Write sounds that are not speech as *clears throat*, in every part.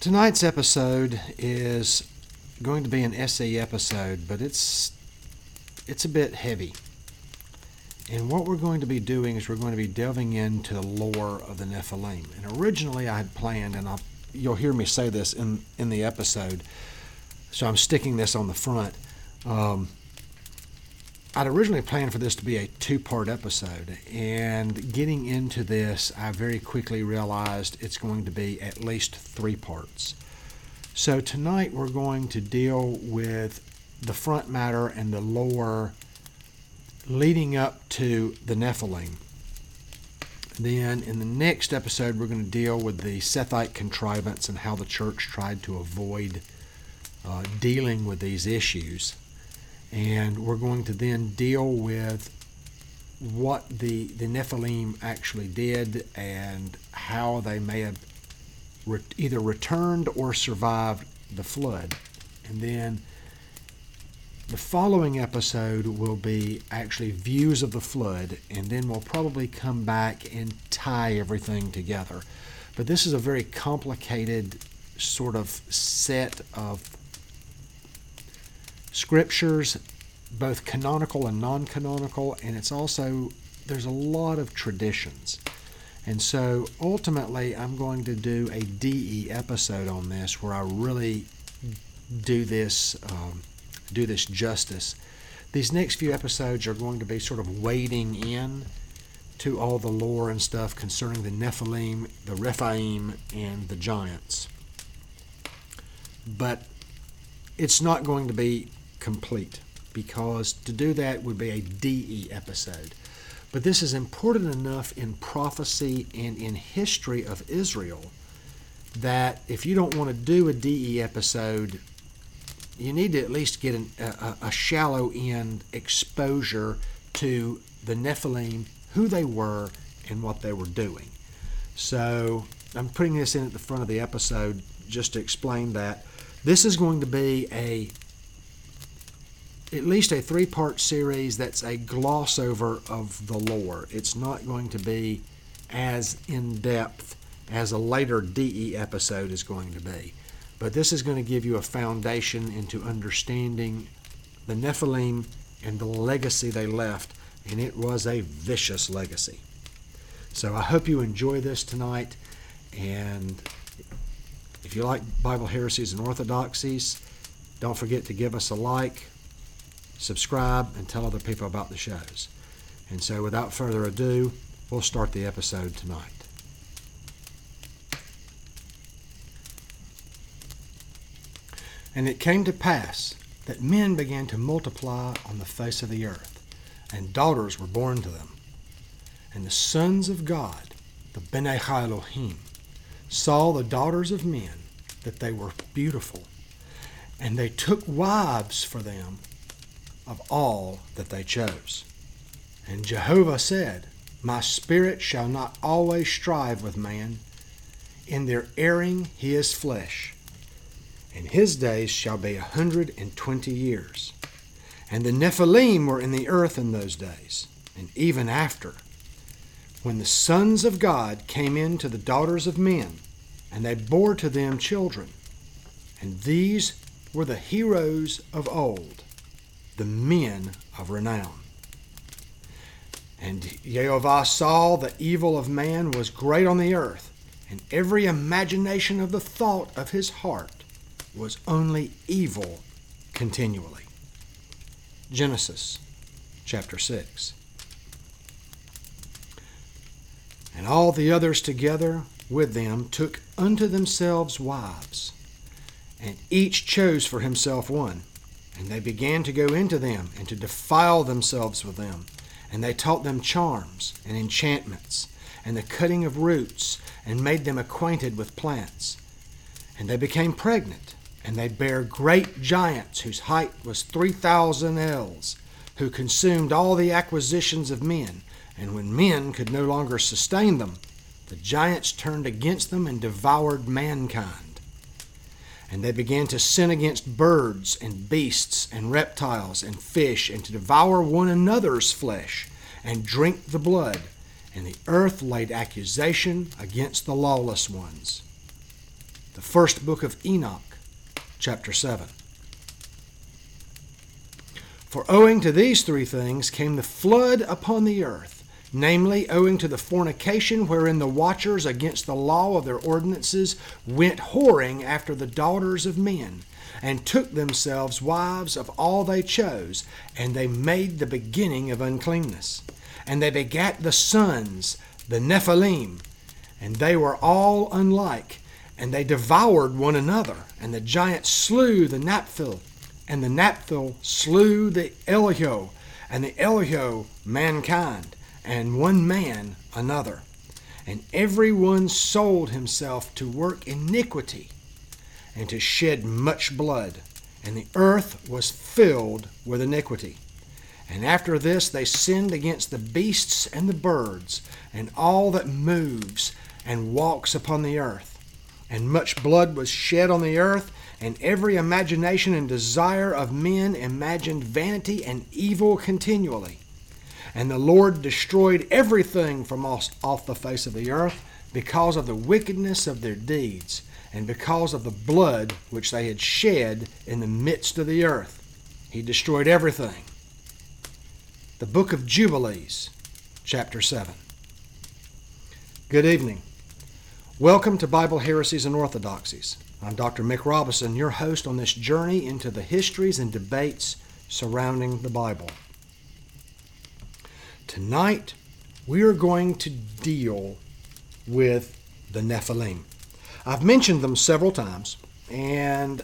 Tonight's episode is going to be an essay episode, but it's it's a bit heavy. And what we're going to be doing is we're going to be delving into the lore of the Nephilim. And originally I had planned, and I'll, you'll hear me say this in, in the episode, so I'm sticking this on the front. Um, I'd originally planned for this to be a two part episode, and getting into this, I very quickly realized it's going to be at least three parts. So, tonight we're going to deal with the front matter and the lore leading up to the Nephilim. Then, in the next episode, we're going to deal with the Sethite contrivance and how the church tried to avoid uh, dealing with these issues and we're going to then deal with what the, the Nephilim actually did and how they may have re- either returned or survived the flood. And then the following episode will be actually views of the flood, and then we'll probably come back and tie everything together. But this is a very complicated sort of set of scriptures, both canonical and non canonical, and it's also, there's a lot of traditions. And so ultimately, I'm going to do a DE episode on this where I really do this, um, do this justice. These next few episodes are going to be sort of wading in to all the lore and stuff concerning the Nephilim, the Rephaim, and the giants. But it's not going to be complete because to do that would be a DE episode. But this is important enough in prophecy and in history of Israel that if you don't want to do a DE episode, you need to at least get an, a, a shallow end exposure to the Nephilim, who they were, and what they were doing. So I'm putting this in at the front of the episode just to explain that. This is going to be a at least a three part series that's a gloss over of the lore. It's not going to be as in depth as a later DE episode is going to be. But this is going to give you a foundation into understanding the Nephilim and the legacy they left, and it was a vicious legacy. So I hope you enjoy this tonight, and if you like Bible heresies and orthodoxies, don't forget to give us a like, subscribe, and tell other people about the shows. And so, without further ado, we'll start the episode tonight. And it came to pass that men began to multiply on the face of the earth, and daughters were born to them. And the sons of God, the Bene Elohim, saw the daughters of men that they were beautiful, and they took wives for them of all that they chose. And Jehovah said, My spirit shall not always strive with man. In their erring he is flesh, and his days shall be a hundred and twenty years. And the Nephilim were in the earth in those days, and even after, when the sons of God came in to the daughters of men, and they bore to them children. And these were the heroes of old the men of renown. And Jehovah saw the evil of man was great on the earth, and every imagination of the thought of his heart was only evil continually. Genesis chapter 6. And all the others together with them took unto themselves wives, and each chose for himself one. And they began to go into them and to defile themselves with them. And they taught them charms and enchantments and the cutting of roots and made them acquainted with plants. And they became pregnant, and they bare great giants whose height was three thousand ells, who consumed all the acquisitions of men. And when men could no longer sustain them, the giants turned against them and devoured mankind. And they began to sin against birds and beasts and reptiles and fish, and to devour one another's flesh and drink the blood. And the earth laid accusation against the lawless ones. the first book of Enoch, chapter 7. For owing to these three things came the flood upon the earth, namely, owing to the fornication wherein the watchers against the law of their ordinances went whoring after the daughters of men, and took themselves wives of all they chose, and they made the beginning of uncleanness. And they begat the sons, the Nephilim, and they were all unlike, and they devoured one another, and the giant slew the Naphtali and the Naphtali slew the Eliho, and the Eliho mankind, and one man another. And every one sold himself to work iniquity, and to shed much blood. And the earth was filled with iniquity. And after this they sinned against the beasts and the birds, and all that moves and walks upon the earth. And much blood was shed on the earth, and every imagination and desire of men imagined vanity and evil continually. And the Lord destroyed everything from off the face of the earth because of the wickedness of their deeds, and because of the blood which they had shed in the midst of the earth. He destroyed everything. The book of Jubilees, chapter 7. Good evening. Welcome to Bible Heresies and Orthodoxies. I'm Dr. Mick Robison, your host on this journey into the histories and debates surrounding the Bible. Tonight, we are going to deal with the Nephilim. I've mentioned them several times, and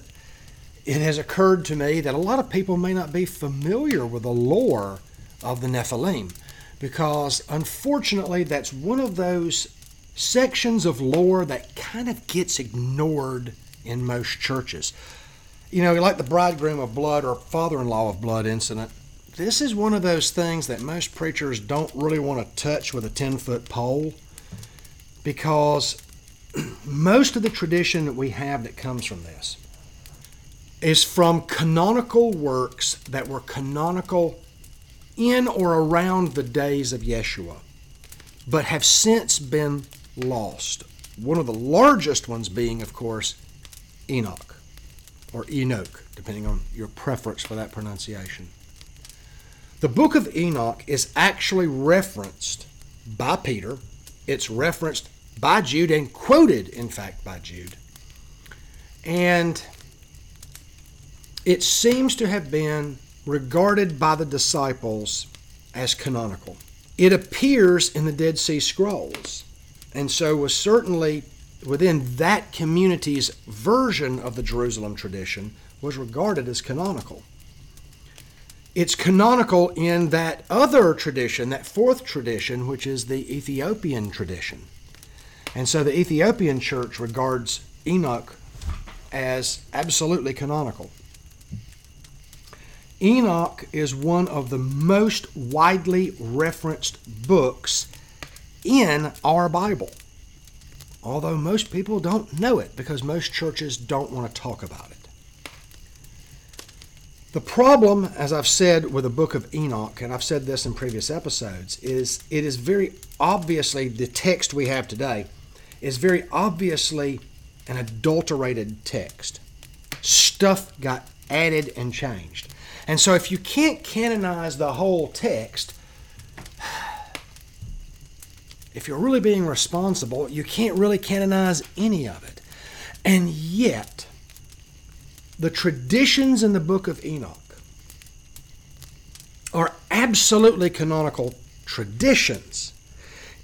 it has occurred to me that a lot of people may not be familiar with the lore of the Nephilim because unfortunately that's one of those sections of lore that kind of gets ignored in most churches. You know, like the bridegroom of blood or father in law of blood incident, this is one of those things that most preachers don't really want to touch with a 10 foot pole because *clears throat* most of the tradition that we have that comes from this is from canonical works that were canonical in or around the days of Yeshua, but have since been lost. One of the largest ones being, of course, Enoch, or Enoch, depending on your preference for that pronunciation. The book of Enoch is actually referenced by Peter, it's referenced by Jude, and quoted, in fact, by Jude. And it seems to have been regarded by the disciples as canonical. It appears in the Dead Sea Scrolls, and so was certainly within that community's version of the Jerusalem tradition was regarded as canonical. It's canonical in that other tradition, that fourth tradition, which is the Ethiopian tradition. And so the Ethiopian church regards Enoch as absolutely canonical. Enoch is one of the most widely referenced books in our Bible although most people don't know it because most churches don't want to talk about it. The problem, as I've said with the book of Enoch, and I've said this in previous episodes, is it is very obviously the text we have today is very obviously an adulterated text. Stuff got added and changed. And so if you can't canonize the whole text, *sighs* if you're really being responsible, you can't really canonize any of it. And yet, the traditions in the book of Enoch are absolutely canonical traditions,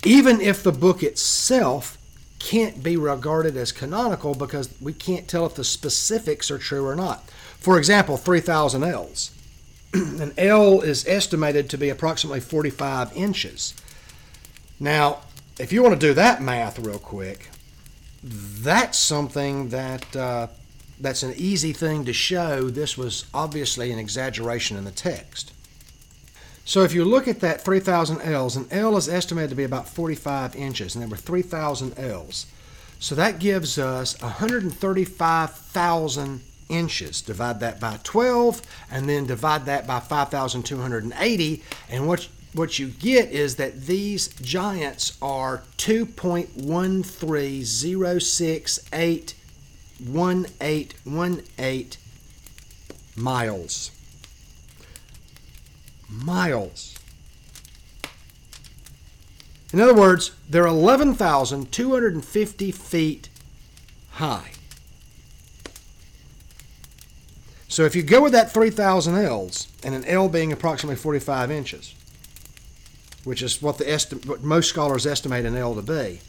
even if the book itself can't be regarded as canonical because we can't tell if the specifics are true or not. For example, 3,000 ells. *clears throat* An ell is estimated to be approximately 45 inches. Now, if you want to do that math real quick, that's something that uh, that's an easy thing to show. This was obviously an exaggeration in the text. So if you look at that 3,000 ells, an ell is estimated to be about 45 inches, and there were 3,000 ells. So that gives us 135,000 inches. Divide that by 12, and then divide that by 5,280, and what what you get is that these giants are 2.13068 1818 miles. Miles. In other words, they're 11,250 feet high. So if you go with that 3,000 ells, and an ell being approximately 45 inches, which is what the esti- what most scholars estimate an ell to be,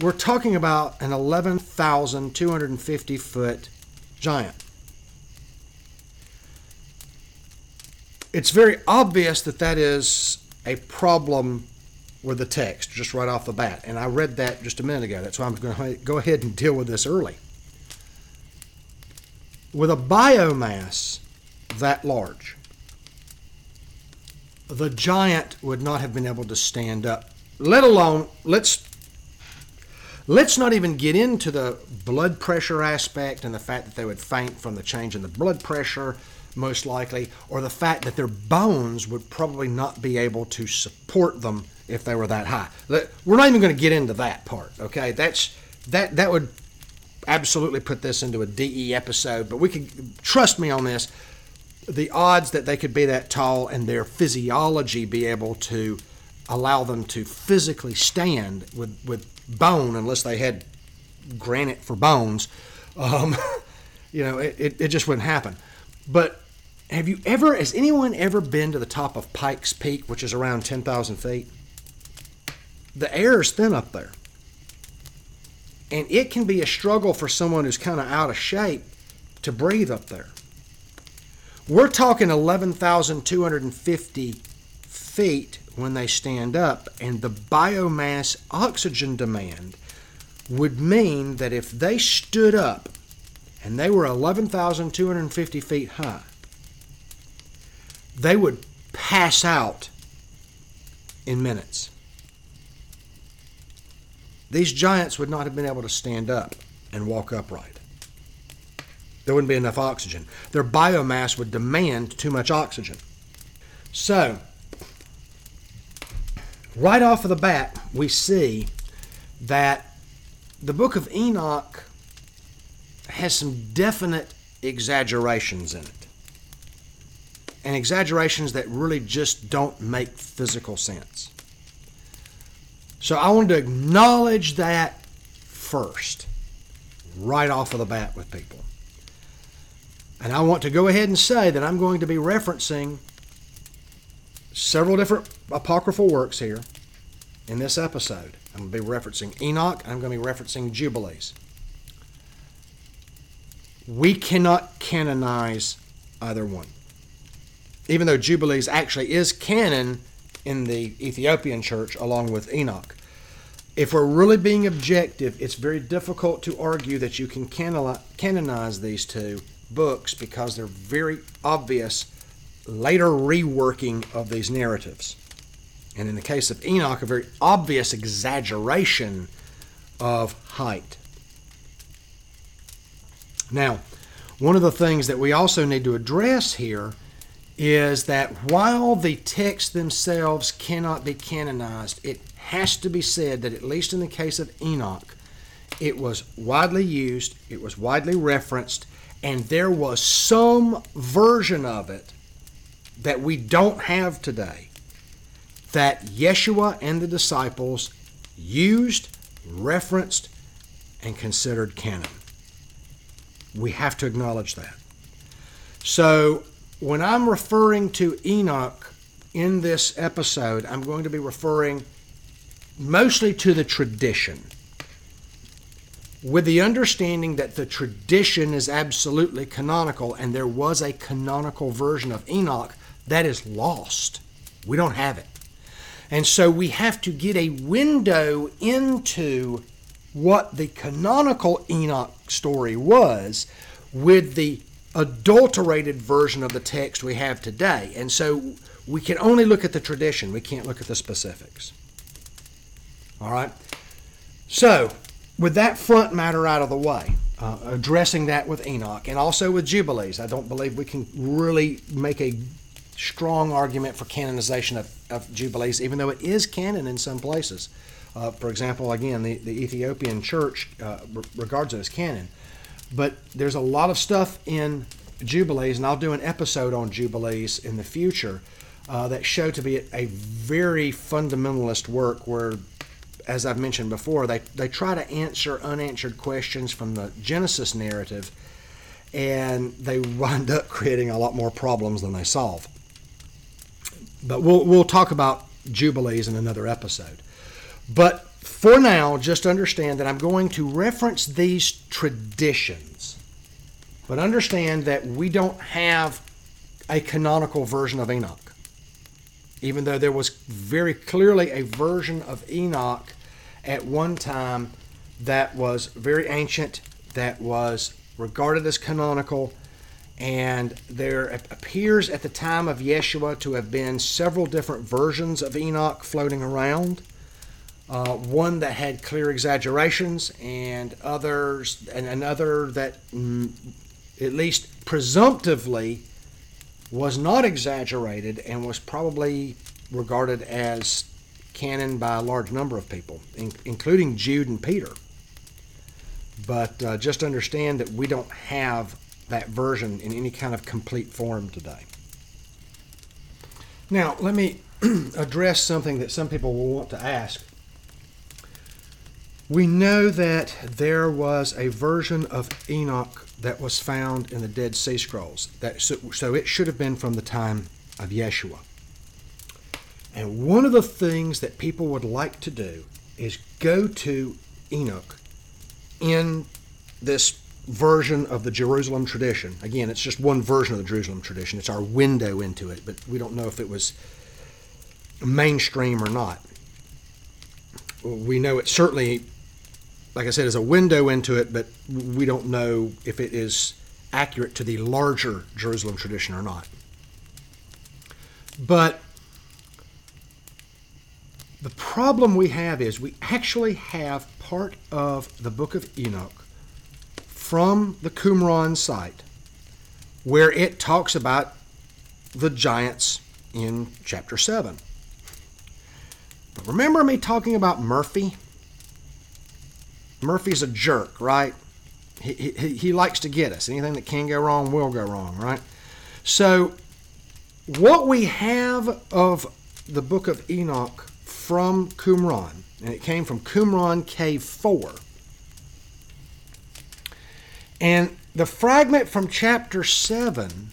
we're talking about an 11,250 foot giant. It's very obvious that that is a problem with the text just right off the bat. And I read that just a minute ago. That's why I'm going to go ahead and deal with this early. With a biomass that large, the giant would not have been able to stand up. Let alone let's let's not even get into the blood pressure aspect and the fact that they would faint from the change in the blood pressure most likely or the fact that their bones would probably not be able to support them if they were that high. We're not even going to get into that part, okay? That's that that would absolutely put this into a DE episode, but we can trust me on this. The odds that they could be that tall and their physiology be able to allow them to physically stand with, with bone, unless they had granite for bones, um, *laughs* you know, it, it, it just wouldn't happen. But have you ever, has anyone ever been to the top of Pikes Peak, which is around 10,000 feet? The air is thin up there and it can be a struggle for someone who's kind of out of shape to breathe up there. We're talking 11,250 feet when they stand up, and the biomass oxygen demand would mean that if they stood up and they were 11,250 feet high, they would pass out in minutes these giants would not have been able to stand up and walk upright. There wouldn't be enough oxygen. Their biomass would demand too much oxygen. So, right off of the bat, we see that the book of Enoch has some definite exaggerations in it. And exaggerations that really just don't make physical sense. So I wanted to acknowledge that first, right off of the bat with people. And I want to go ahead and say that I'm going to be referencing several different apocryphal works here in this episode. I'm going to be referencing Enoch, I'm going to be referencing Jubilees. We cannot canonize either one. Even though Jubilees actually is canon in the Ethiopian church along with Enoch. If we're really being objective, it's very difficult to argue that you can canonize these two books because they're very obvious later reworking of these narratives. And in the case of Enoch, a very obvious exaggeration of height. Now, one of the things that we also need to address here is that while the texts themselves cannot be canonized, it has to be said that, at least in the case of Enoch, it was widely used, it was widely referenced, and there was some version of it that we don't have today that Yeshua and the disciples used, referenced, and considered canon. We have to acknowledge that. So when I'm referring to Enoch in this episode, I'm going to be referring mostly to the tradition, with the understanding that the tradition is absolutely canonical and there was a canonical version of Enoch that is lost. We don't have it. And so we have to get a window into what the canonical Enoch story was with the adulterated version of the text we have today. And so we can only look at the tradition, we can't look at the specifics. All right? So, with that front matter out of the way, uh, addressing that with Enoch and also with Jubilees, I don't believe we can really make a strong argument for canonization of, of Jubilees, even though it is canon in some places. Uh, for example, again, the, the Ethiopian church uh, re- regards it as canon. But there's a lot of stuff in Jubilees, and I'll do an episode on Jubilees in the future uh, that show to be a very fundamentalist work where, as I've mentioned before, they, they try to answer unanswered questions from the Genesis narrative, and they *laughs* wind up creating a lot more problems than they solve. But we'll, we'll talk about Jubilees in another episode. But for now, just understand that I'm going to reference these traditions. But understand that we don't have a canonical version of Enoch. Even though there was very clearly a version of Enoch at one time that was very ancient, that was regarded as canonical, and there appears at the time of Yeshua to have been several different versions of Enoch floating around uh, one that had clear exaggerations, and others, and another that, mm, at least presumptively, was not exaggerated and was probably regarded as canon by a large number of people, in, including Jude and Peter. But uh, just understand that we don't have that version in any kind of complete form today. Now, let me *clears throat* address something that some people will want to ask. We know that there was a version of Enoch that was found in the Dead Sea Scrolls. That, so, so it should have been from the time of Yeshua. And one of the things that people would like to do is go to Enoch in this version of the Jerusalem tradition. Again, it's just one version of the Jerusalem tradition. It's our window into it, but we don't know if it was mainstream or not. We know it certainly like I said, is a window into it, but we don't know if it is accurate to the larger Jerusalem tradition or not. But the problem we have is we actually have part of the book of Enoch from the Qumran site where it talks about the giants in chapter 7. But remember me talking about Murphy? Murphy's a jerk, right? He, he, he likes to get us. Anything that can go wrong will go wrong, right? So, what we have of the book of Enoch from Qumran, and it came from Qumran Cave 4. And the fragment from chapter 7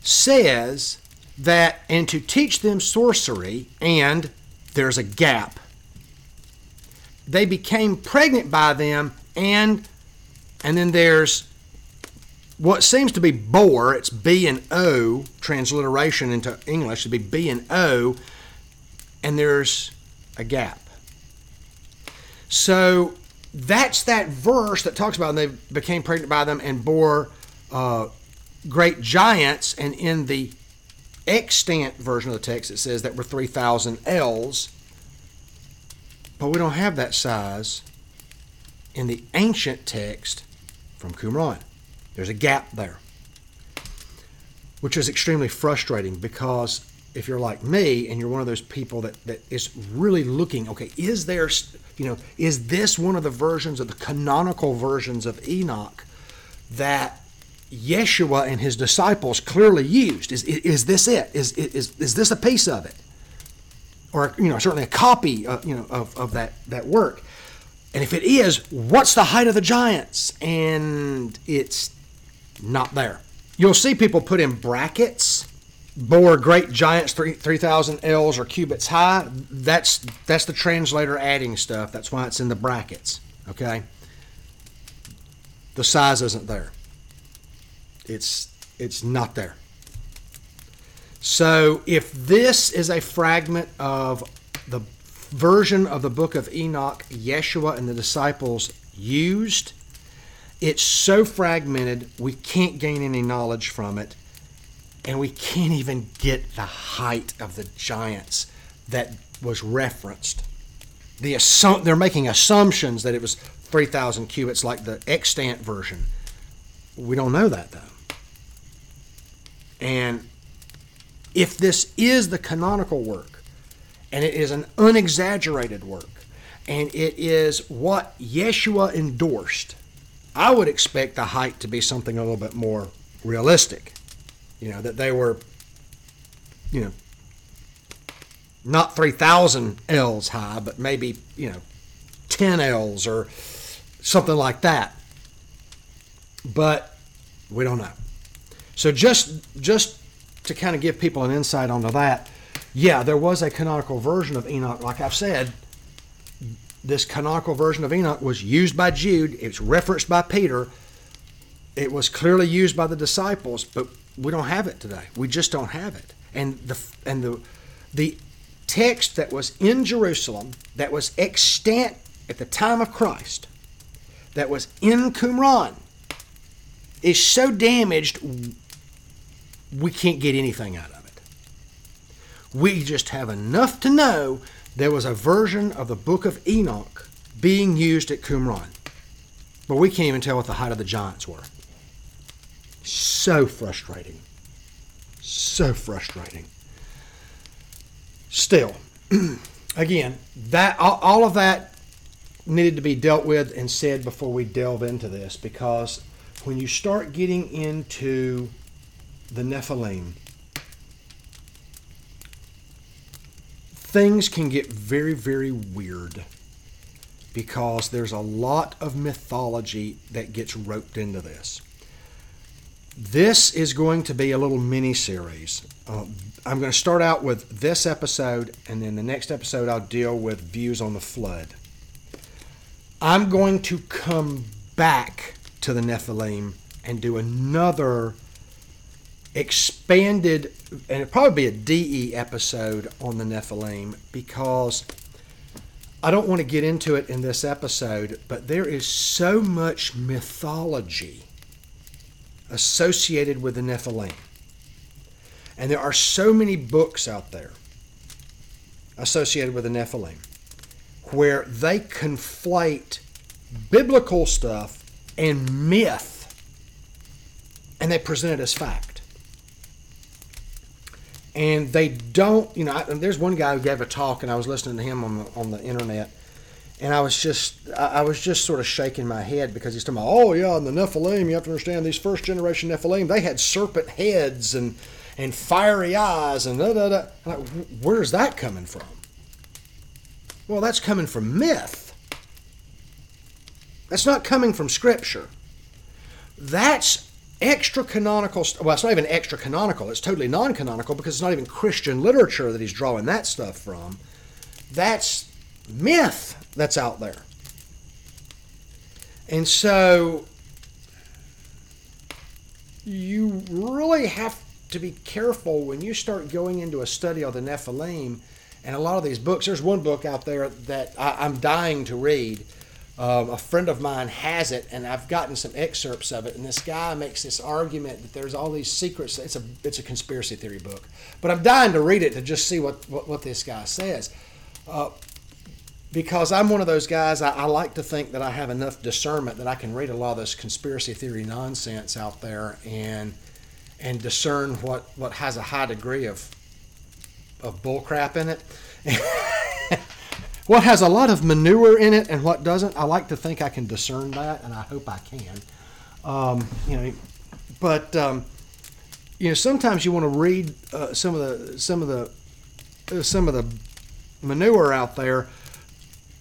says that, and to teach them sorcery, and there's a gap. They became pregnant by them and and then there's what seems to be bore it's b and o transliteration into english to be b and o and there's a gap. So that's that verse that talks about and they became pregnant by them and bore uh, great giants. And in the extant version of the text it says that were 3000 ells but we don't have that size in the ancient text from Qumran. There's a gap there, which is extremely frustrating because if you're like me and you're one of those people that, that is really looking, okay, is there, you know, is this one of the versions of the canonical versions of Enoch that Yeshua and his disciples clearly used? Is, is, is this it? Is, is, is this a piece of it? or you know certainly a copy of, uh, you know of, of that that work and if it is what's the height of the giants and it's not there you'll see people put in brackets bore great giants 3000 ells or cubits high that's that's the translator adding stuff. That's why it's in the brackets okay? The size isn't there. It's it's not there. So if this is a fragment of the version of the book of Enoch Yeshua and the disciples used, it's so fragmented we can't gain any knowledge from it. And we can't even get the height of the giants that was referenced. The assum- they're making assumptions that it was 3,000 cubits like the extant version. We don't know that though. And if this is the canonical work, and it is an unexaggerated work, and it is what Yeshua endorsed. I would expect the height to be something a little bit more realistic. You know, that they were, you know, not 3,000 ells high, but maybe, you know, 10 ells or something like that. But we don't know. So just just to kind of give people an insight onto that, yeah, there was a canonical version of Enoch. Like I've said, this canonical version of Enoch was used by Jude. It's referenced by Peter. It was clearly used by the disciples, but we don't have it today. We just don't have it. And the and the the text that was in Jerusalem that was extant at the time of Christ, that was in Qumran, is so damaged we can't get anything out of it. We just have enough to know there was a version of the book of Enoch being used at Qumran. But we can't even tell what the height of the giants were. So frustrating. So frustrating. Still, *clears throat* again, that all of that needed to be dealt with and said before we delve into this because when you start getting into the Nephilim, things can get very, very weird because there's a lot of mythology that gets roped into this. This is going to be a little mini series. Uh, I'm going to start out with this episode, and then the next episode I'll deal with views on the flood. I'm going to come back to the Nephilim and do another expanded, and it'll probably be a DE episode on the Nephilim because I don't want to get into it in this episode, but there is so much mythology associated with the Nephilim. And there are so many books out there associated with the Nephilim where they conflate biblical stuff and myth and they present it as fact. And they don't, you know, I, there's one guy who gave a talk and I was listening to him on the, on the internet and I was just I was just sort of shaking my head because he's talking about oh yeah and the Nephilim you have to understand these first generation Nephilim they had serpent heads and and fiery eyes and da da da like, where's that coming from? Well, that's coming from myth. That's not coming from scripture. That's extra canonical. Well, it's not even extra canonical. It's totally non canonical because it's not even Christian literature that he's drawing that stuff from. That's myth that's out there. And so you really have to be careful when you start going into a study of the Nephilim and a lot of these books. There's one book out there that I, am dying to read. Um, a friend of mine has it, and I've gotten some excerpts of it. And this guy makes this argument that there's all these secrets. It's a it's a conspiracy theory book, but I'm dying to read it to just see what what, what this guy says. Uh, because I'm one of those guys, I, I, like to think that I have enough discernment that I can read a lot of this conspiracy theory nonsense out there and and discern what, what has a high degree of of bullcrap in it. *laughs* what has a lot of manure in it and what doesn't. I like to think I can discern that, and I hope I can. Um, you know, but um, you know, sometimes you want to read uh, some of the some of the uh, some of the manure out there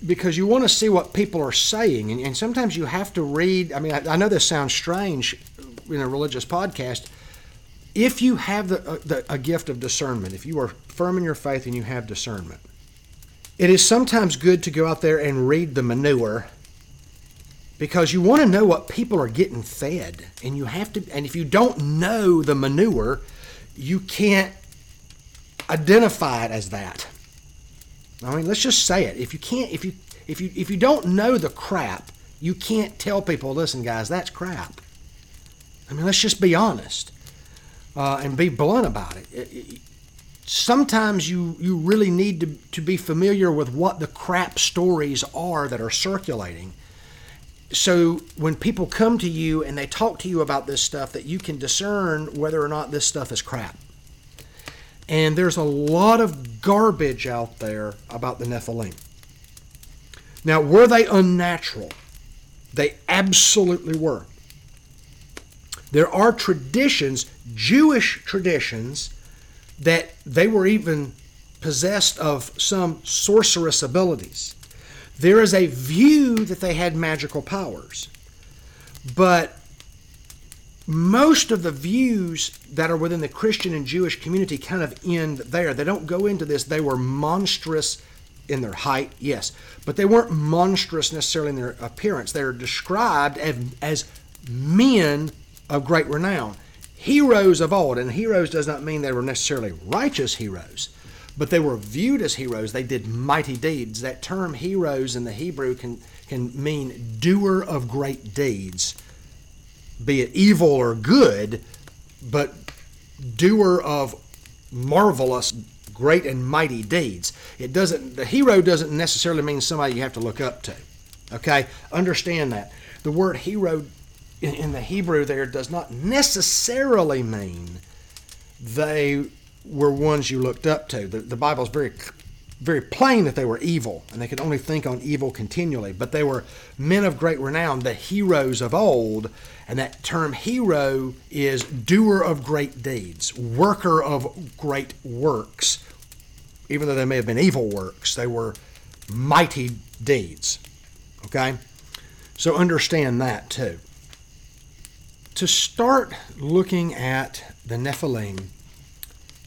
because you want to see what people are saying. And, and sometimes you have to read. I mean, I, I, know this sounds strange in a religious podcast. If you have the, uh, the, a gift of discernment, if you are firm in your faith and you have discernment, it is sometimes good to go out there and read the manure because you want to know what people are getting fed. And you have to, and if you don't know the manure, you can't identify it as that. I mean, let's just say it. If you can't, if you if you if you don't know the crap, you can't tell people, listen, guys, that's crap. I mean, let's just be honest uh, and be blunt about it. it, it sometimes you you really need to, to be familiar with what the crap stories are that are circulating so when people come to you and they talk to you about this stuff that you can discern whether or not this stuff is crap And there's a lot of garbage out there about the Nephilim. Now, were they unnatural? They absolutely were. There are traditions, Jewish traditions, that they were even possessed of some sorcerous abilities. There is a view that they had magical powers. But most of the views that are within the Christian and Jewish community kind of end there. They don't go into this. They were monstrous in their height, yes, but they weren't monstrous necessarily in their appearance. They're described as, as men of great renown, heroes of old. And heroes does not mean they were necessarily righteous heroes, but they were viewed as heroes. They did mighty deeds. That term heroes in the Hebrew can, can mean doer of great deeds be it evil or good, but doer of marvelous, great, and mighty deeds. It doesn't. The hero doesn't necessarily mean somebody you have to look up to. Okay, understand that. The word hero in the Hebrew there does not necessarily mean they were ones you looked up to. The, the Bible is very very plain that they were evil and they could only think on evil continually. But they were men of great renown, the heroes of old. And that term hero is doer of great deeds, worker of great works. Even though they may have been evil works, they were mighty deeds. Okay? So understand that too. To start looking at the Nephilim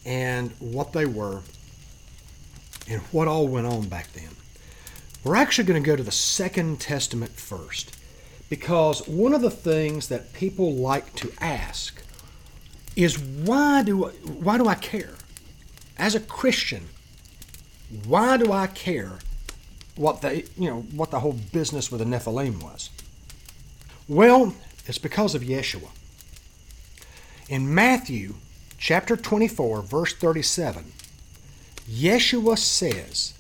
and what they were, and what all went on back then. We're actually going to go to the Second Testament first because one of the things that people like to ask is why do why do I care? As a Christian, why do I care what the you know what the whole business with the Nephilim was? Well, it's because of Yeshua. In Matthew chapter 24, verse 37, Yeshua says,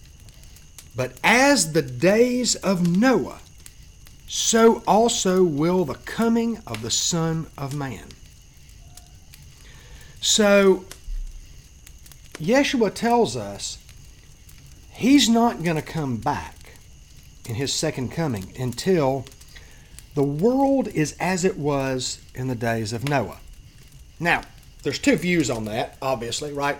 But as the days of Noah, so also will the coming of the Son of Man. So, Yeshua tells us he's not going to come back in his second coming until the world is as it was in the days of Noah. Now, there's two views on that, obviously, right?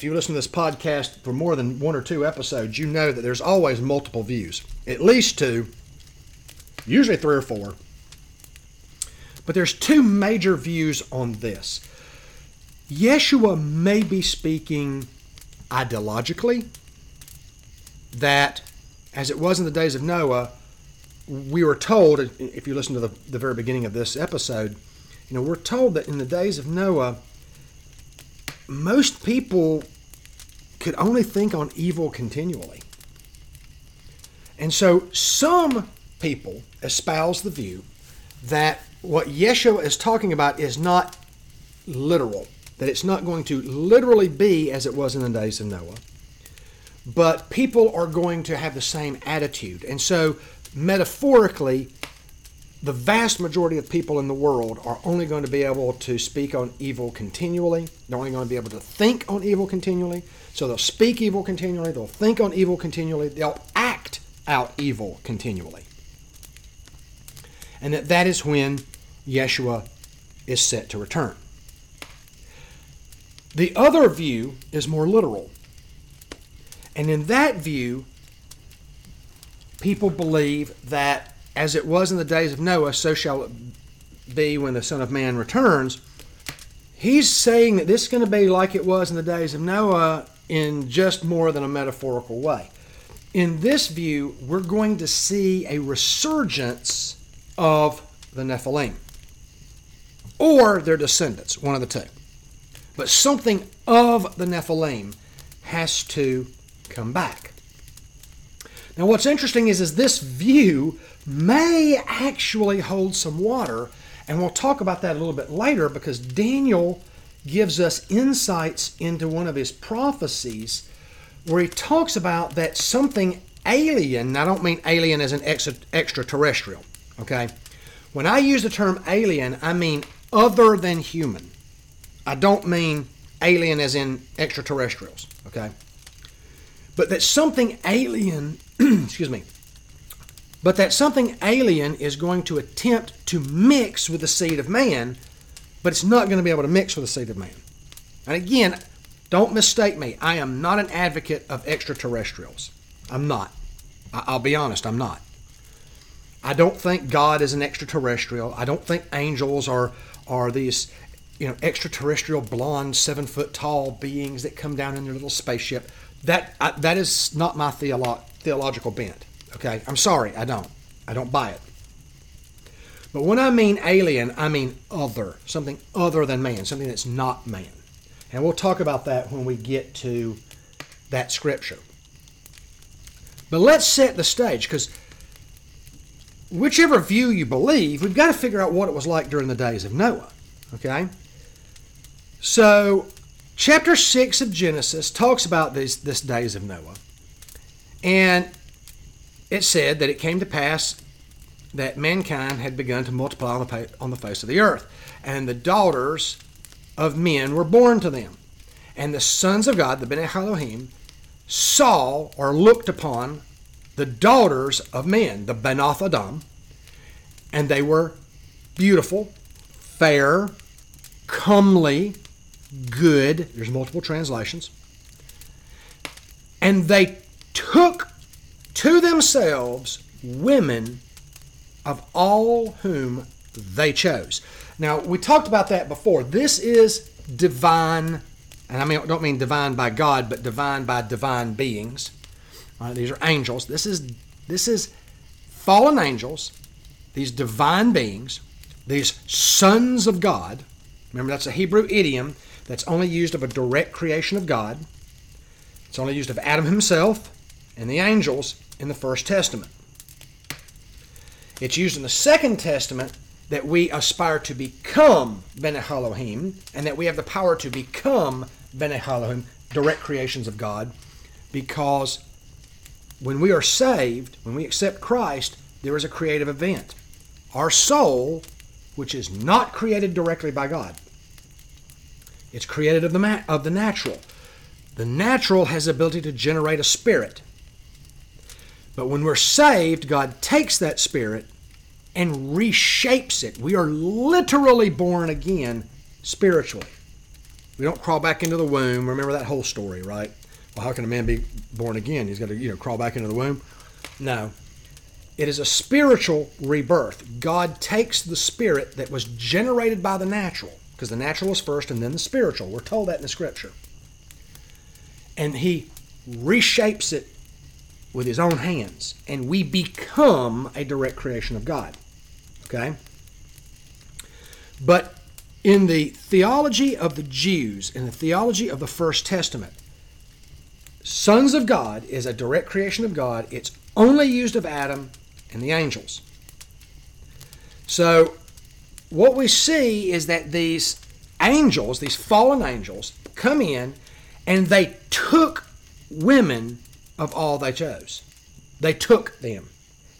If you listen to this podcast for more than one or two episodes, you know that there's always multiple views, at least two, usually three or four. But there's two major views on this. Yeshua may be speaking ideologically, that as it was in the days of Noah, we were told, if you listen to the, the very beginning of this episode, you know, we're told that in the days of Noah, most people could only think on evil continually. And so some people espouse the view that what Yeshua is talking about is not literal, that it's not going to literally be as it was in the days of Noah, but people are going to have the same attitude. And so, metaphorically, the vast majority of people in the world are only going to be able to speak on evil continually. They're only going to be able to think on evil continually. So they'll speak evil continually, they'll think on evil continually, they'll act out evil continually. And that that is when Yeshua is set to return. The other view is more literal. And in that view, people believe that as it was in the days of Noah, so shall it be when the Son of Man returns. He's saying that this is going to be like it was in the days of Noah in just more than a metaphorical way. In this view, we're going to see a resurgence of the Nephilim or their descendants, one of the two. But something of the Nephilim has to come back. Now, what's interesting is, is this view may actually hold some water, and we'll talk about that a little bit later because Daniel gives us insights into one of his prophecies where he talks about that something alien, I don't mean alien as an extra, extraterrestrial, okay? When I use the term alien, I mean other than human. I don't mean alien as in extraterrestrials, okay? But that something alien, *clears throat* excuse me, but that something alien is going to attempt to mix with the seed of man, but it's not going to be able to mix with the seed of man. And again, don't mistake me. I am not an advocate of extraterrestrials. I'm not. I'll be honest, I'm not. I don't think God is an extraterrestrial. I don't think angels are are these you know extraterrestrial blonde seven foot tall beings that come down in their little spaceship. That I, that is not my theolo- theological bent. Okay, I'm sorry, I don't. I don't buy it. But when I mean alien, I mean other, something other than man, something that's not man. And we'll talk about that when we get to that scripture. But let's set the stage because whichever view you believe, we've got to figure out what it was like during the days of Noah. Okay? So, chapter 6 of Genesis talks about these this days of Noah. And it said that it came to pass that mankind had begun to multiply on the, face of the earth, and the daughters of men were born to them. And the sons of God, the Bene Elohim, saw or looked upon the daughters of men, the Benoth Adam, and they were beautiful, fair, comely, good. There's multiple translations. And they took to themselves women of all whom they chose. Now, we talked about that before. This is divine, and I mean, don't mean divine by God, but divine by divine beings. These are angels. This is this is fallen angels, these divine beings, these sons of God. Remember, that's a Hebrew idiom that's only used of a direct creation of God. It's only used of Adam himself and the angels in the First Testament. It's used in the Second Testament that we aspire to become Bene Elohim and that we have the power to become Bene Elohim, direct creations of God, because when we are saved, when we accept Christ, there is a creative event. Our soul, which is not created directly by God, it's created of the, ma- of the natural. The natural has the ability to generate a spirit. But when we're saved, God takes that spirit and reshapes it. We are literally born again spiritually. We don't crawl back into the womb. Remember that whole story, right? Well, how can a man be born again? He's got to, you know, crawl back into the womb. No. It is a spiritual rebirth. God takes the spirit that was generated by the natural, because the natural was first and then the spiritual. We're told that in the scripture. And he reshapes it with his own hands, and we become a direct creation of God. Okay? But in the theology of the Jews, in the theology of the First Testament, sons of God is a direct creation of God. It's only used of Adam and the angels. So, what we see is that these angels, these fallen angels, come in and they took women of all they chose. They took them.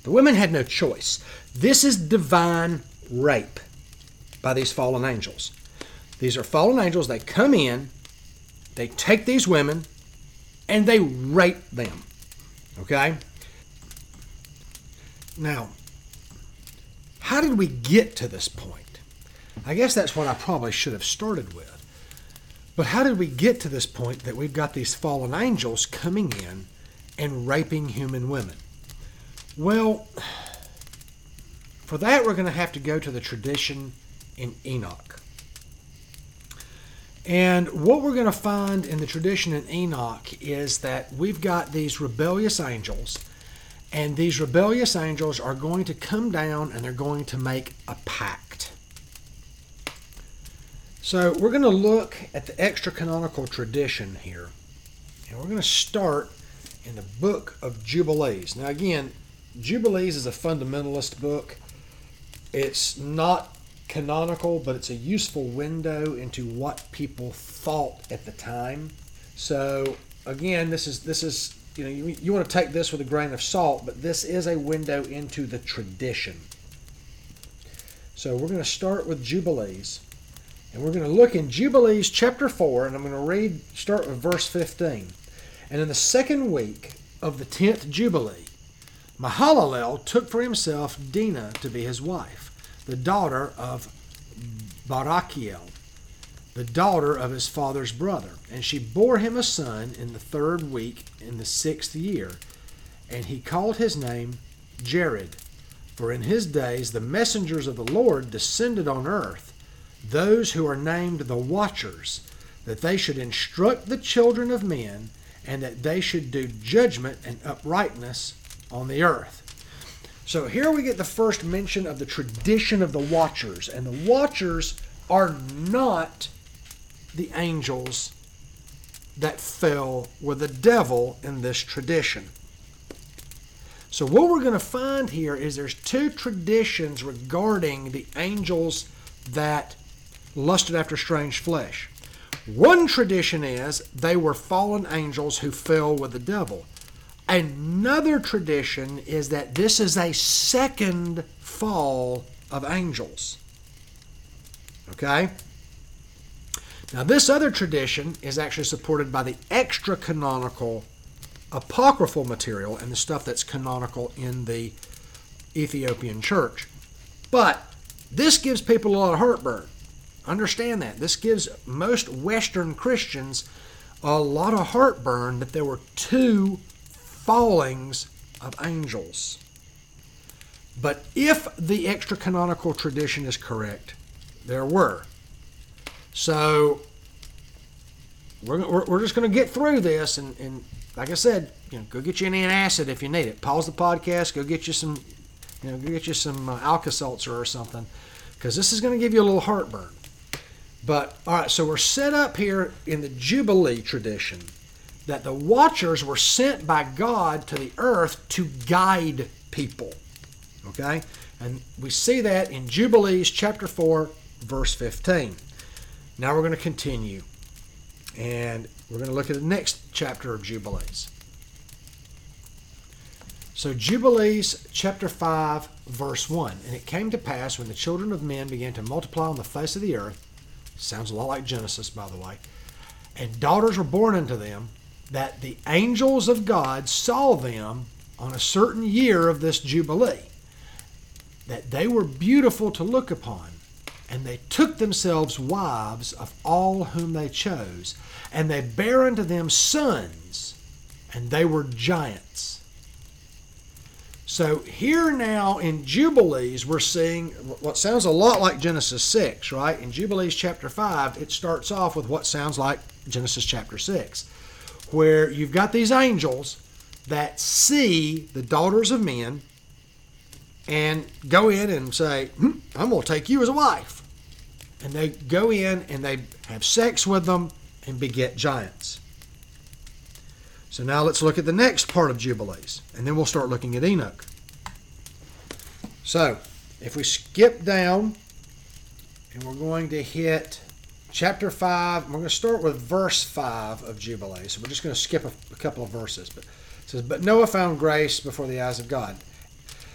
The women had no choice. This is divine rape by these fallen angels. These are fallen angels. They come in, they take these women, and they rape them. Okay? Now, how did we get to this point? I guess that's what I probably should have started with. But how did we get to this point that we've got these fallen angels coming in and raping human women? Well, for that, we're going to have to go to the tradition in Enoch. And what we're going to find in the tradition in Enoch is that we've got these rebellious angels, and these rebellious angels are going to come down and they're going to make a pact. So we're going to look at the extra canonical tradition here, and we're going to start in the book of Jubilees. Now, again, Jubilees is a fundamentalist book. It's not canonical, but it's a useful window into what people thought at the time. So again, this is this is you know you, you want to take this with a grain of salt, but this is a window into the tradition. So we're going to start with Jubilees, And we're going to look in Jubilees chapter 4, and I'm going to read, start with verse 15. And in the second week of the tenth Jubilee, Mahalalel took for himself Dinah to be his wife, the daughter of Barachiel, the daughter of his father's brother. And she bore him a son in the third week in the sixth year, and he called his name Jared. For in his days the messengers of the Lord descended on earth, those who are named the Watchers, that they should instruct the children of men, and that they should do judgment and uprightness on the earth. So here we get the first mention of the tradition of the Watchers, and the Watchers are not the angels that fell with the devil in this tradition. So, what we're going to find here is there's two traditions regarding the angels that lusted after strange flesh. One tradition is they were fallen angels who fell with the devil. Another tradition is that this is a second fall of angels. Okay? Now, this other tradition is actually supported by the extra canonical apocryphal material and the stuff that's canonical in the Ethiopian church. But this gives people a lot of heartburn. Understand that. This gives most Western Christians a lot of heartburn that there were two fallings of angels. But if the extra canonical tradition is correct, there were. So we're, we're, just going to get through this and, and like I said, you know, go get you an antacid if you need it. Pause the podcast. Go get you some, you know, go get you some uh, Alka-Seltzer or something, because this is going to give you a little heartburn. But all right, so we're set up here in the Jubilee tradition that the Watchers were sent by God to the earth to guide people. Okay, and we see that in Jubilees chapter four, verse fifteen. Now we're going to continue. And we're going to look at the next chapter of Jubilees. So, Jubilees chapter 5, verse 1. And it came to pass when the children of men began to multiply on the face of the earth, sounds a lot like Genesis, by the way, and daughters were born unto them, that the angels of God saw them on a certain year of this Jubilee, that they were beautiful to look upon and they took themselves wives of all whom they chose, and they bare unto them sons, and they were giants. So here now in Jubilees, we're seeing what sounds a lot like Genesis 6, right? In Jubilees chapter 5, it starts off with what sounds like Genesis chapter 6, where you've got these angels that see the daughters of men and go in and say, hmm, I'm going to take you as a wife and they go in and they have sex with them and beget giants. So now let's look at the next part of Jubilees, and then we'll start looking at Enoch. So, if we skip down, and we're going to hit chapter 5, we're going to start with verse 5 of Jubilees. So we're just going to skip a, a couple of verses. But it says, But Noah found grace before the eyes of God.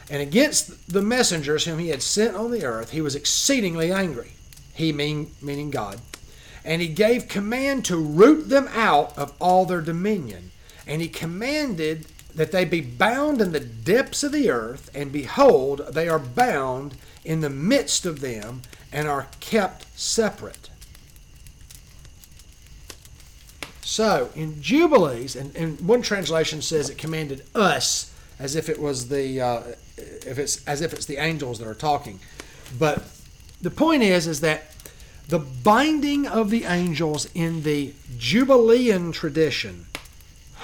And against the messengers whom he had sent on the earth, he was exceedingly angry he mean, meaning God, and he gave command to root them out of all their dominion. And he commanded that they be bound in the depths of the earth, and behold, they are bound in the midst of them and are kept separate. So, in Jubilees, and, and one translation says it commanded us as if it was the uh, if it's as if it's the angels that are talking, but the point is is that the binding of the angels in the Jubilean tradition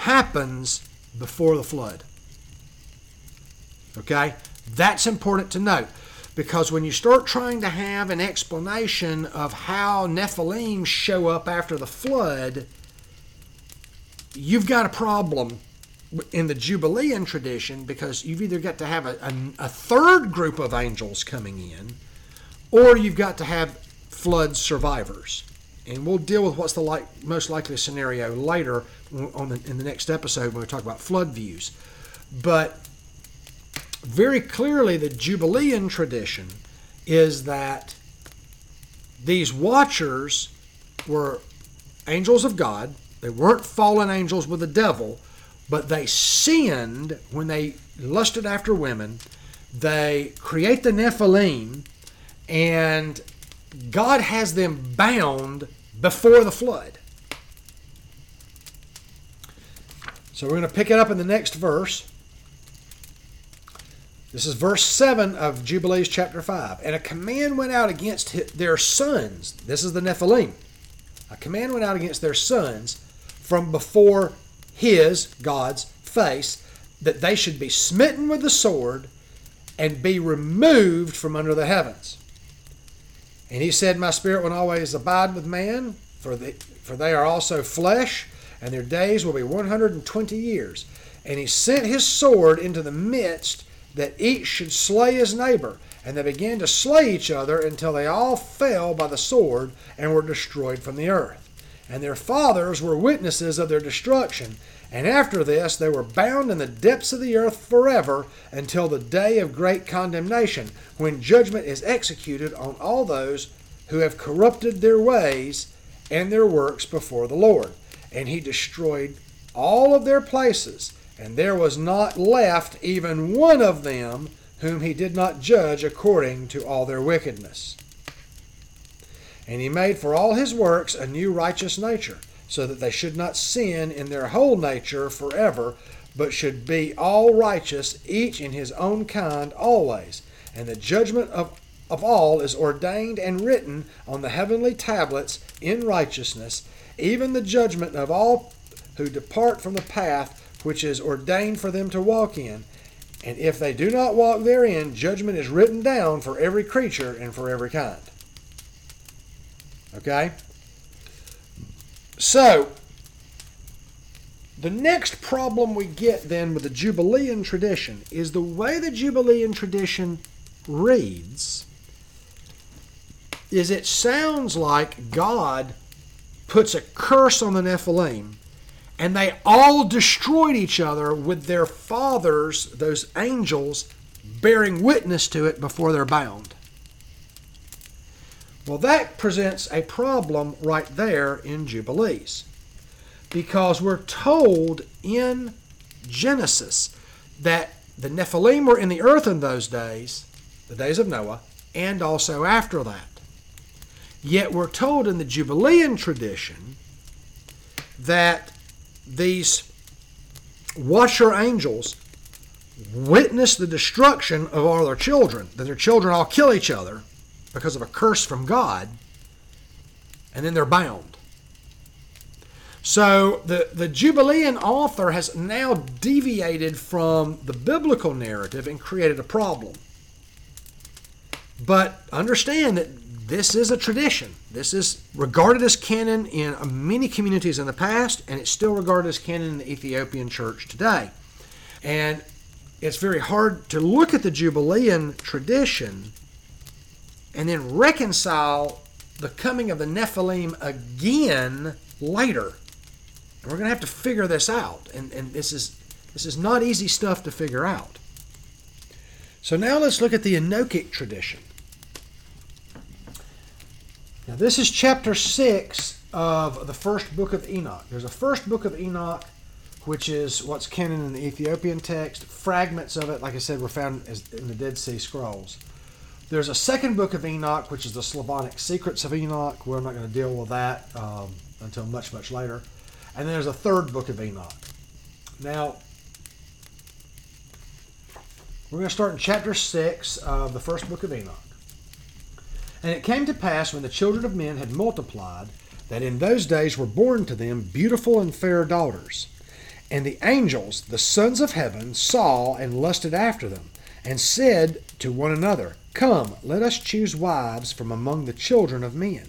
happens before the flood. Okay? That's important to note because when you start trying to have an explanation of how Nephilim show up after the flood, you've got a problem in the Jubilean tradition because you've either got to have a, a, a third group of angels coming in or you've got to have flood survivors. And we'll deal with what's the like, most likely scenario later on the, in the next episode when we talk about flood views. But very clearly, the Jubilean tradition is that these watchers were angels of God. They weren't fallen angels with the devil, but they sinned when they lusted after women. They create the Nephilim, and God has them bound before the flood. So we're going to pick it up in the next verse. This is verse 7 of Jubilees chapter 5. And a command went out against their sons. This is the Nephilim. A command went out against their sons from before his, God's, face, that they should be smitten with the sword and be removed from under the heavens. And he said, My spirit will always abide with man, for, the, for they are also flesh, and their days will be 120 years. And he sent his sword into the midst, that each should slay his neighbor. And they began to slay each other until they all fell by the sword and were destroyed from the earth. And their fathers were witnesses of their destruction. And after this, they were bound in the depths of the earth forever until the day of great condemnation, when judgment is executed on all those who have corrupted their ways and their works before the Lord and he destroyed all of their places, and there was not left even one of them whom he did not judge according to all their wickedness. And he made for all his works a new righteous nature, so that they should not sin in their whole nature forever, but should be all righteous, each in his own kind always. And the judgment of, of all is ordained and written on the heavenly tablets in righteousness even the judgment of all who depart from the path which is ordained for them to walk in. And if they do not walk therein, judgment is written down for every creature and for every kind. Okay? So, the next problem we get then with the Jubilean tradition is the way the Jubilean tradition reads is it sounds like God puts a curse on the Nephilim, and they all destroyed each other with their fathers, those angels, bearing witness to it before they're bound. Well, that presents a problem right there in Jubilees. Because we're told in Genesis that the Nephilim were in the earth in those days, the days of Noah, and also after that. Yet we're told in the Jubilean tradition that these watcher angels witness the destruction of all their children, that their children all kill each other because of a curse from God, and then they're bound. So the, the Jubilean author has now deviated from the biblical narrative and created a problem. But understand that this is a tradition. This is regarded as canon in many communities in the past, and it's still regarded as canon in the Ethiopian church today. And it's very hard to look at the Jubilean tradition and then reconcile the coming of the Nephilim again later. And we're going to have to figure this out. And, and this, is, this is not easy stuff to figure out. So now let's look at the Enochic tradition. Now, this is chapter 6 of the first book of Enoch. There's a first book of Enoch, which is what's canon in the Ethiopian text. Fragments of it, like I said, were found in the Dead Sea Scrolls. There's a second book of Enoch, which is the Slavonic Secrets of Enoch. We're not going to deal with that um, until much, much later. And then there's a third book of Enoch. Now, we're going to start in chapter 6 of the first book of Enoch. And it came to pass when the children of men had multiplied, that in those days were born to them beautiful and fair daughters. And the angels, the sons of heaven, saw and lusted after them, and said to one another, Come, let us choose wives from among the children of men,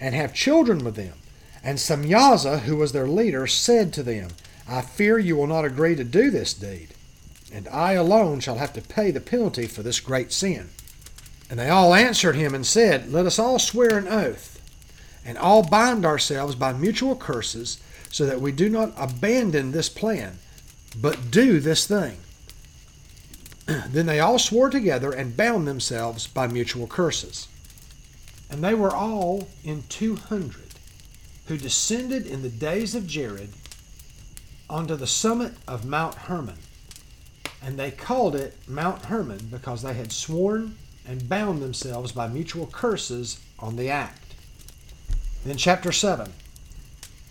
and have children with them. And Samyaza, who was their leader, said to them, I fear you will not agree to do this deed, and I alone shall have to pay the penalty for this great sin. And they all answered him and said, Let us all swear an oath, and all bind ourselves by mutual curses, so that we do not abandon this plan, but do this thing. *clears throat* then they all swore together and bound themselves by mutual curses. And they were all in 200 who descended in the days of Jared onto the summit of Mount Hermon. And they called it Mount Hermon because they had sworn and bound themselves by mutual curses on the act. Then, chapter 7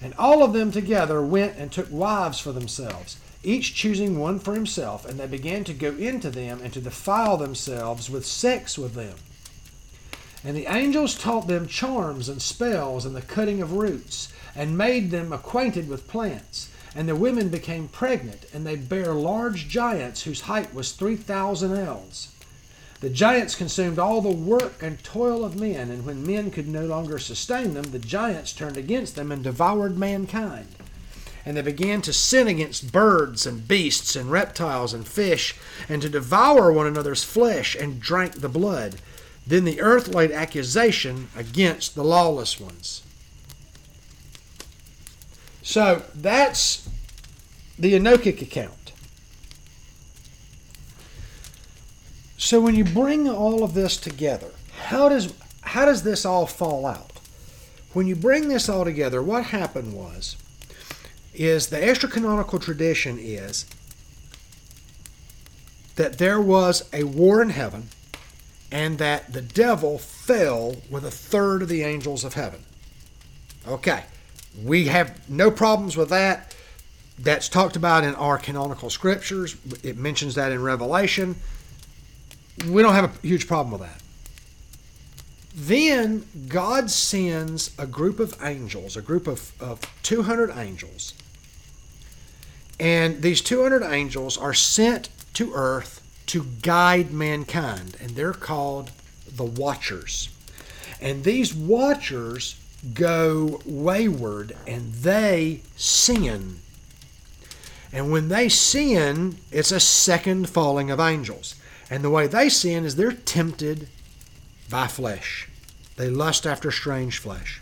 And all of them together went and took wives for themselves, each choosing one for himself, and they began to go into them and to defile themselves with sex with them. And the angels taught them charms and spells and the cutting of roots, and made them acquainted with plants. And the women became pregnant, and they bare large giants whose height was three thousand ells. The giants consumed all the work and toil of men, and when men could no longer sustain them, the giants turned against them and devoured mankind. And they began to sin against birds and beasts and reptiles and fish, and to devour one another's flesh, and drank the blood. Then the earth laid accusation against the lawless ones. So that's the Enochic account. So when you bring all of this together, how does how does this all fall out? When you bring this all together, what happened was is the extra-canonical tradition is that there was a war in heaven and that the devil fell with a third of the angels of heaven. Okay, we have no problems with that. That's talked about in our canonical scriptures. It mentions that in Revelation we don't have a huge problem with that. Then God sends a group of angels, a group of, of 200 angels. And these 200 angels are sent to earth to guide mankind, and they're called the Watchers. And these Watchers go wayward and they sin. And when they sin, it's a second falling of angels. And the way they sin is they're tempted by flesh. They lust after strange flesh.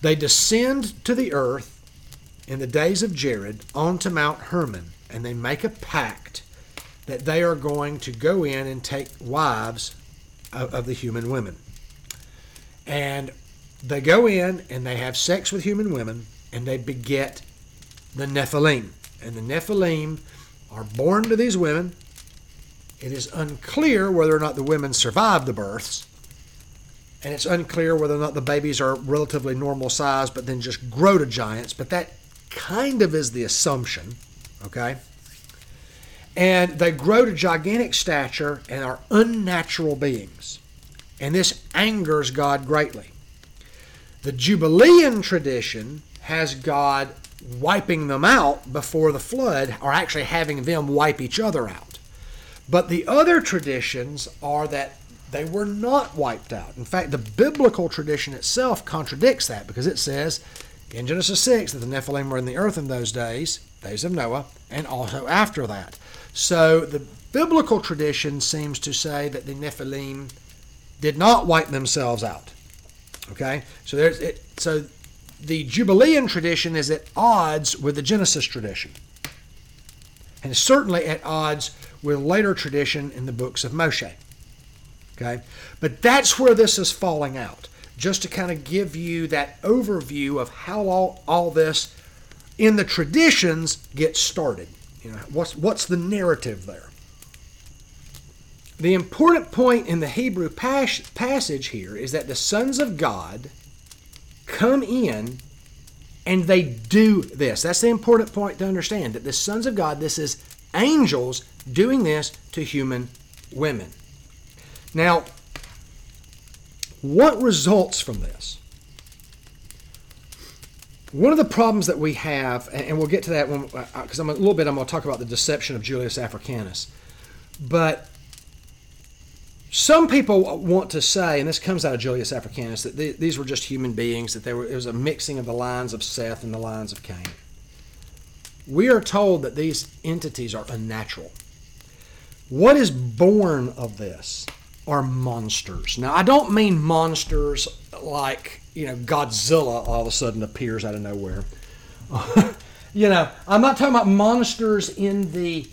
They descend to the earth in the days of Jared on to Mount Hermon, and they make a pact that they are going to go in and take wives of, of the human women. And they go in and they have sex with human women, and they beget the Nephilim. And the Nephilim are born to these women, it is unclear whether or not the women survive the births, and it's unclear whether or not the babies are relatively normal size but then just grow to giants, but that kind of is the assumption, okay? And they grow to gigantic stature and are unnatural beings. And this angers God greatly. The Jubilean tradition has God wiping them out before the flood, or actually having them wipe each other out. But the other traditions are that they were not wiped out. In fact, the biblical tradition itself contradicts that because it says in Genesis 6 that the Nephilim were in the earth in those days, days of Noah, and also after that. So the biblical tradition seems to say that the Nephilim did not wipe themselves out. Okay? So there's it, so the Jubilean tradition is at odds with the Genesis tradition. And certainly at odds with later tradition in the books of Moshe. Okay? But that's where this is falling out. Just to kind of give you that overview of how all, all this in the traditions gets started. You know, what's what's the narrative there? The important point in the Hebrew pas- passage here is that the sons of God come in and they do this. That's the important point to understand that the sons of God, this is angels doing this to human women. Now, what results from this? One of the problems that we have, and we'll get to that because uh, I'm a little bit, I'm going to talk about the deception of Julius Africanus. But some people want to say, and this comes out of Julius Africanus, that these were just human beings, that there were, it was a mixing of the lines of Seth and the lines of Cain. We are told that these entities are unnatural. What is born of this are monsters. Now, I don't mean monsters like, you know, Godzilla all of a sudden appears out of nowhere. *laughs* you know, I'm not talking about monsters in the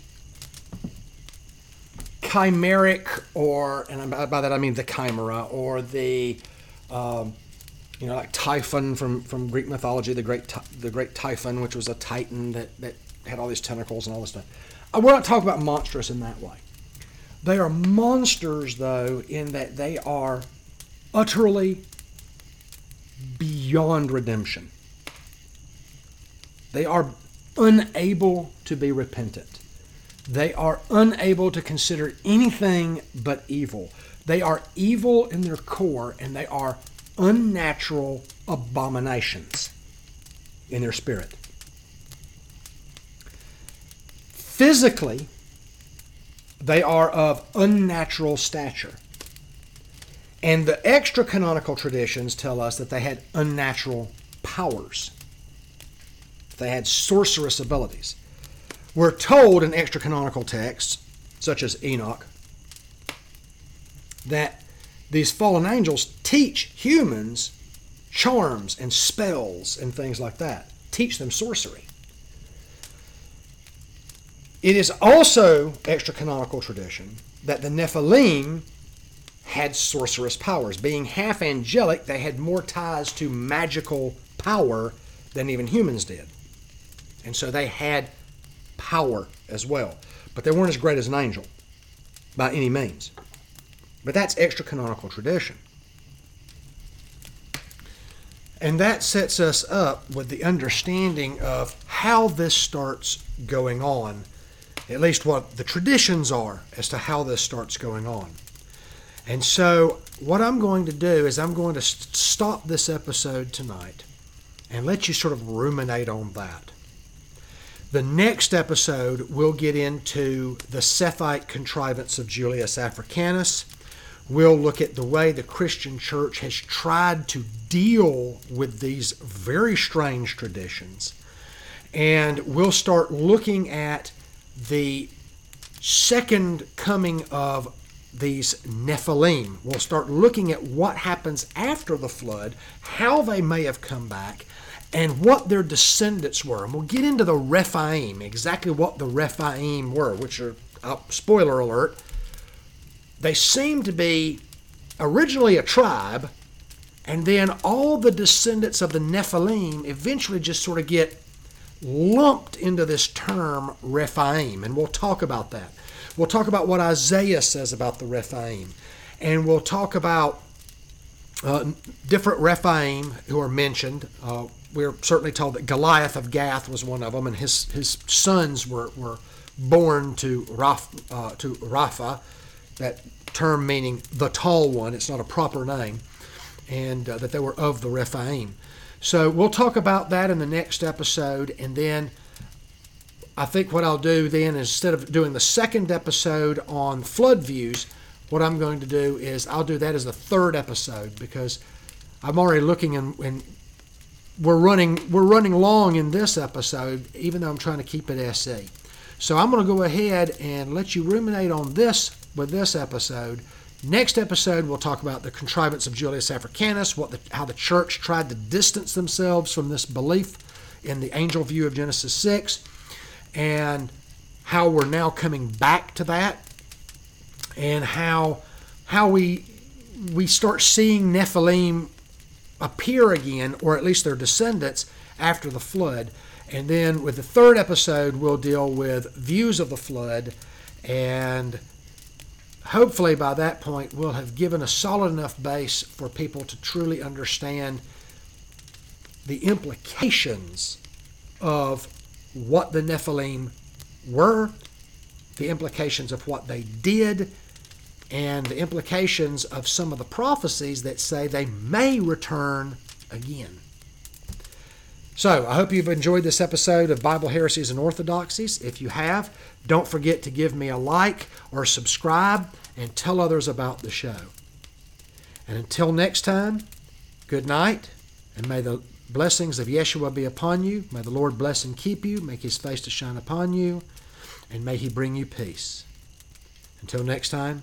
chimeric, or and by that I mean the chimera, or the um, you know like Typhon from, from Greek mythology, the great the great Typhon, which was a titan that, that had all these tentacles and all this stuff. Uh, we're not talking about monstrous in that way. They are monsters, though, in that they are utterly beyond redemption. They are unable to be repentant. They are unable to consider anything but evil. They are evil in their core and they are unnatural abominations in their spirit. Physically, they are of unnatural stature. And the extra canonical traditions tell us that they had unnatural powers. They had sorcerous abilities. We're told in extra canonical texts, such as Enoch, that these fallen angels teach humans charms and spells and things like that, teach them sorcery. It is also extra canonical tradition that the Nephilim had sorcerous powers. Being half angelic, they had more ties to magical power than even humans did. And so they had power as well. But they weren't as great as an angel by any means. But that's extra canonical tradition. And that sets us up with the understanding of how this starts going on, at least what the traditions are as to how this starts going on. And so, what I'm going to do is I'm going to stop this episode tonight and let you sort of ruminate on that. The next episode, we'll get into the Sethite contrivance of Julius Africanus. We'll look at the way the Christian church has tried to deal with these very strange traditions. And we'll start looking at the second coming of these Nephilim. We'll start looking at what happens after the flood, how they may have come back, and what their descendants were. And we'll get into the Rephaim, exactly what the Rephaim were, which are, uh, spoiler alert, they seem to be originally a tribe, and then all the descendants of the Nephilim eventually just sort of get lumped into this term Rephaim. And we'll talk about that. We'll talk about what Isaiah says about the Rephaim. And we'll talk about uh, different Rephaim who are mentioned. Uh, we're certainly told that Goliath of Gath was one of them, and his, his sons were, were born to, uh, to Rapha, that term meaning the tall one. It's not a proper name, and uh, that they were of the Rephaim. So we'll talk about that in the next episode, and then I think what I'll do then, instead of doing the second episode on flood views, what I'm going to do is I'll do that as the third episode because I'm already looking and, and we're running we're running long in this episode, even though I'm trying to keep it SE. So I'm going to go ahead and let you ruminate on this with this episode. Next episode, we'll talk about the contrivance of Julius Africanus, what the, how the church tried to distance themselves from this belief in the angel view of Genesis 6 and how we're now coming back to that and how how we we start seeing Nephilim appear again, or at least their descendants, after the flood. And then with the third episode, we'll deal with views of the flood. And hopefully by that point, we'll have given a solid enough base for people to truly understand the implications of what the Nephilim were, the implications of what they did, and the implications of some of the prophecies that say they may return again. So, I hope you've enjoyed this episode of Bible Heresies and Orthodoxies. If you have, don't forget to give me a like or subscribe and tell others about the show. And until next time, good night, and may the Blessings of Yeshua be upon you. May the Lord bless and keep you, make his face to shine upon you, and may he bring you peace. Until next time,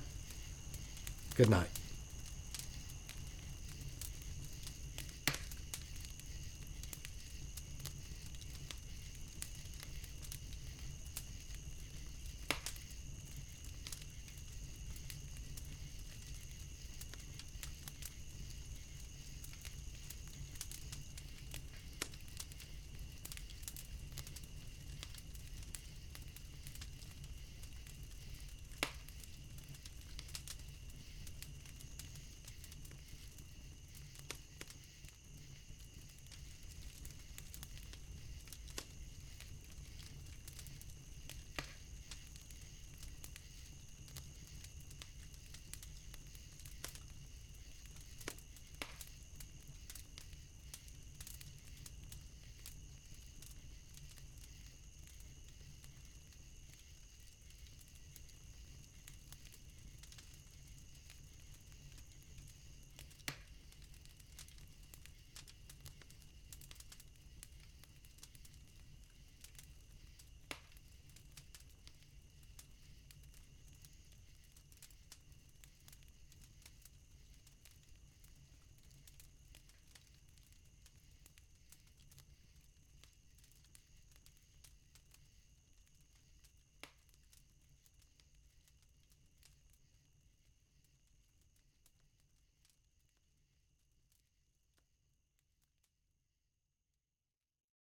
good night.